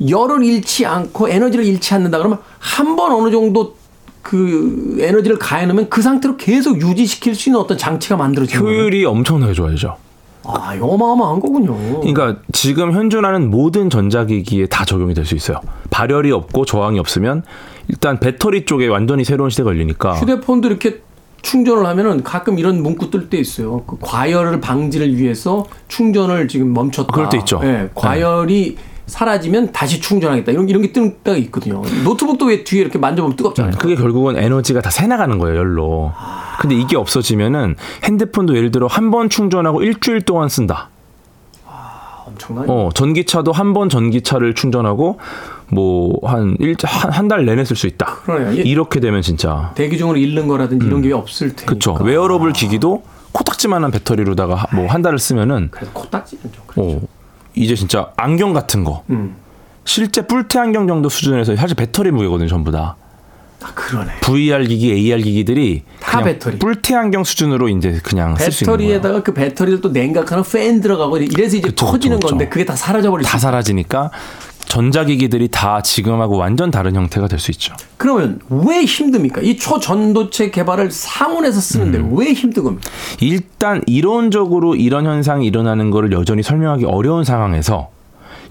음. 열을 잃지 않고 에너지를 잃지 않는다 그러면 한 번 어느 정도 그 에너지를 가해 놓으면 그 상태로 계속 유지시킬 수 있는 어떤 장치가 만들어지는 거예요. 효율이 엄청나게 좋아지죠. 아, 어마어마한 거군요. 그러니까 지금 현존하는 모든 전자기기에 다 적용이 될 수 있어요. 발열이 없고 저항이 없으면 일단 배터리 쪽에 완전히 새로운 시대가 열리니까 휴대폰도 이렇게 충전을 하면은 가끔 이런 문구 뜰 때 있어요. 그 과열을 방지를 위해서 충전을 지금 멈췄다. 그럴 때 있죠. 예, 과열이 사라지면 다시 충전하겠다. 이런 이런 게 뜨는 때가 있거든요. 노트북도 왜 뒤에 이렇게 만져보면 뜨겁잖아요. 그게 결국은 에너지가 다 새나가는 거예요, 열로. 근데 이게 없어지면은 핸드폰도 예를 들어 한 번 충전하고 일주일 동안 쓴다. 엄청나요. 어, 전기차도 한 번 전기차를 충전하고 뭐 뭐한일한 달 내내 쓸 수 있다. 그러네요. 예. 이렇게 되면 진짜 대기 중으로 잃는 거라든지 이런 게왜 없을 테니까. 그렇죠. 웨어러블 기기도 코딱지만한 배터리로다가 뭐 한 달을 쓰면은 그래서 코딱지는 좀 그렇죠. 어 이제 진짜 안경 같은 거 음. 실제 뿔테 안경 정도 수준에서 사실 배터리 무게거든요, 전부 다. 아, 그러네. VR 기기, AR 기기들이 다 배터리. 뿔테 안경 수준으로 이제 그냥. 배터리에다가 그 배터리를 또 냉각하는 팬 들어가고 이래서 이제 그쵸, 터지는 그쵸, 건데. 그게 다 사라져버릴 수다 사라지니까 전자기기들이 다 지금하고 완전 다른 형태가 될 수 있죠. 그러면 왜 힘듭니까? 이 초전도체 개발을 상온에서 쓰는데 음. 왜 힘든 겁니까? 일단 이론적으로 이런 현상이 일어나는 거를 여전히 설명하기 어려운 상황에서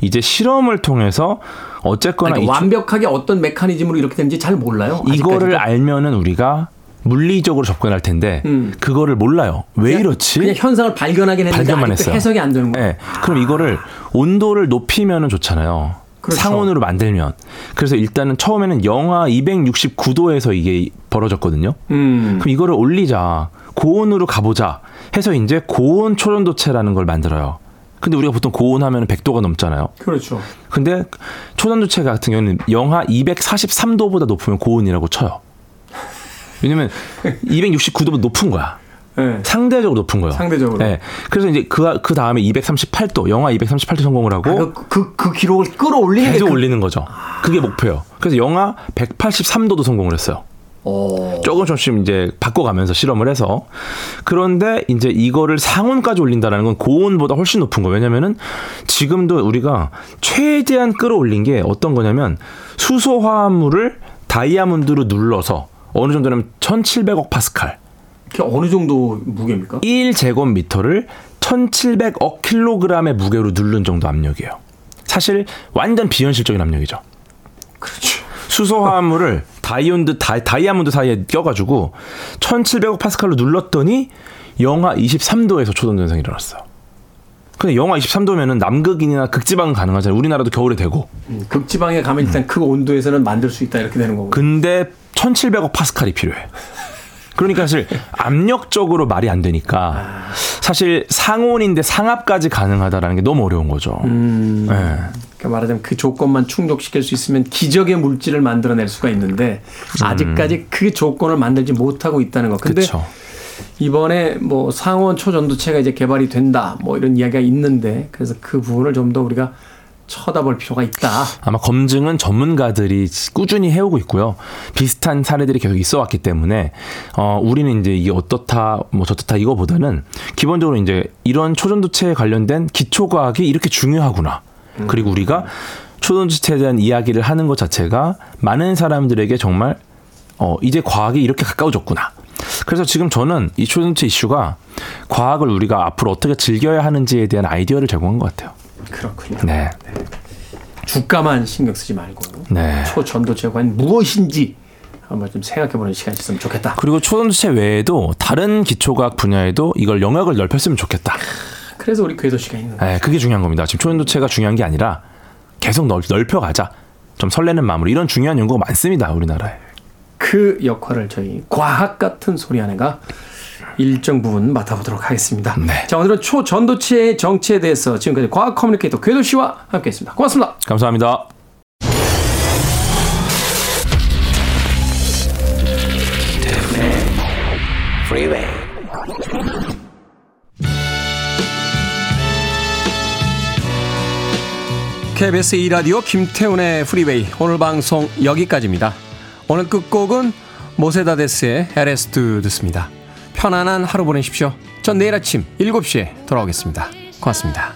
이제 실험을 통해서 어쨌거나 이 완벽하게 어떤 메커니즘으로 이렇게 되는지 잘 몰라요. 이거를 아직까지도. 알면은 우리가 물리적으로 접근할 텐데 그거를 몰라요. 왜 이렇지? 음. 그냥 현상을 발견하긴 했는데 발견만 했어요. 해석이 안 되는 거예요. 네. 그럼 이거를 온도를 높이면은 좋잖아요. 그렇죠. 상온으로 만들면. 그래서 일단은 처음에는 영하 269도에서 이게 벌어졌거든요. 음. 그럼 이거를 올리자. 고온으로 가보자. 해서 이제 고온 초전도체라는 걸 만들어요. 근데 우리가 보통 고온 하면 100도가 넘잖아요. 그렇죠. 근데 초전도체 같은 경우는 영하 243도보다 높으면 고온이라고 쳐요. 왜냐면 [laughs] 269도보다 높은 거야. 네. 상대적으로 높은 거예요. 상대적으로. 네. 그래서 이제 그, 그 다음에 238도, 영하 238도 성공을 하고 그, 그, 그 기록을 끌어올리는 게 계속 그- 올리는 거죠. 그게 목표예요. 그래서 영하 183도도 성공을 했어요. 어. 조금 조금씩 이제 바꿔가면서 실험을 해서 그런데 이제 이거를 상온까지 올린다라는 건 고온보다 훨씬 높은 거예요. 왜냐면은 지금도 우리가 최대한 끌어올린 게 어떤 거냐면 수소 화합물을 다이아몬드로 눌러서 어느 정도냐면 1700억 파스칼 그게 어느 정도 무게입니까? 1제곱미터를 1700억 킬로그램의 무게로 누른 정도 압력이에요. 사실 완전 비현실적인 압력이죠. 그렇죠. 수소 화합물을 다이온드 다이, 다이아몬드 사이에 껴가지고 1700억 파스칼로 눌렀더니 영하 23도에서 초전도 현상이 일어났어요. 근데 영하 23도면은 남극이나 극지방은 가능하잖아요. 우리나라도 겨울에 되고. 음, 극지방에 가면 일단 그 온도에서는 만들 수 있다 이렇게 되는 거고. 근데 1700억 파스칼이 필요해. 그러니까 사실 압력적으로 말이 안 되니까 사실 상온인데 상압까지 가능하다라는 게 너무 어려운 거죠. 음. 네. 그러니까 말하자면 그 조건만 충족시킬 수 있으면 기적의 물질을 만들어낼 수가 있는데 아직까지 그 조건을 만들지 못하고 있다는 거. 근데 그쵸. 이번에 뭐 상온 초전도체가 이제 개발이 된다 뭐 이런 이야기가 있는데 그래서 그 부분을 좀 더 우리가 쳐다볼 필요가 있다. 아마 검증은 전문가들이 꾸준히 해오고 있고요. 비슷한 사례들이 계속 있어 왔기 때문에, 어, 우리는 이제 이게 어떻다, 뭐 저떻다 이거보다는 기본적으로 이제 이런 초전도체에 관련된 기초과학이 이렇게 중요하구나. 그리고 우리가 초전도체에 대한 이야기를 하는 것 자체가 많은 사람들에게 정말, 어, 이제 과학이 이렇게 가까워졌구나. 그래서 지금 저는 이 초전도체 이슈가 과학을 우리가 앞으로 어떻게 즐겨야 하는지에 대한 아이디어를 제공한 것 같아요. 그렇군요. 네. 주가만 신경 쓰지 말고 네. 초전도체가 과연 무엇인지 한번 좀 생각해보는 시간이 있으면 좋겠다. 그리고 초전도체 외에도 다른 기초과학 분야에도 이걸 영역을 넓혔으면 좋겠다. 그래서 우리 궤도 씨가 있는 거예요. 네, 그게 중요한 겁니다. 지금 초전도체가 중요한 게 아니라 계속 넓, 넓혀가자. 좀 설레는 마음으로 이런 중요한 연구가 많습니다. 우리나라에. 그 역할을 저희 과학 같은 소리 안에가 일정 부분 맡아보도록 하겠습니다. 네. 자 오늘은 초전도체의 정체에 대해서 지금까지 과학 커뮤니케이터 궤도 씨와 함께했습니다. 고맙습니다. 감사합니다. KBS 2라디오 김태훈의 프리웨이 오늘 방송 여기까지입니다. 오늘 끝곡은 모세다데스의 Eres Tú 듣습니다. 편안한 하루 보내십시오. 전 내일 아침 7시에 돌아오겠습니다. 고맙습니다.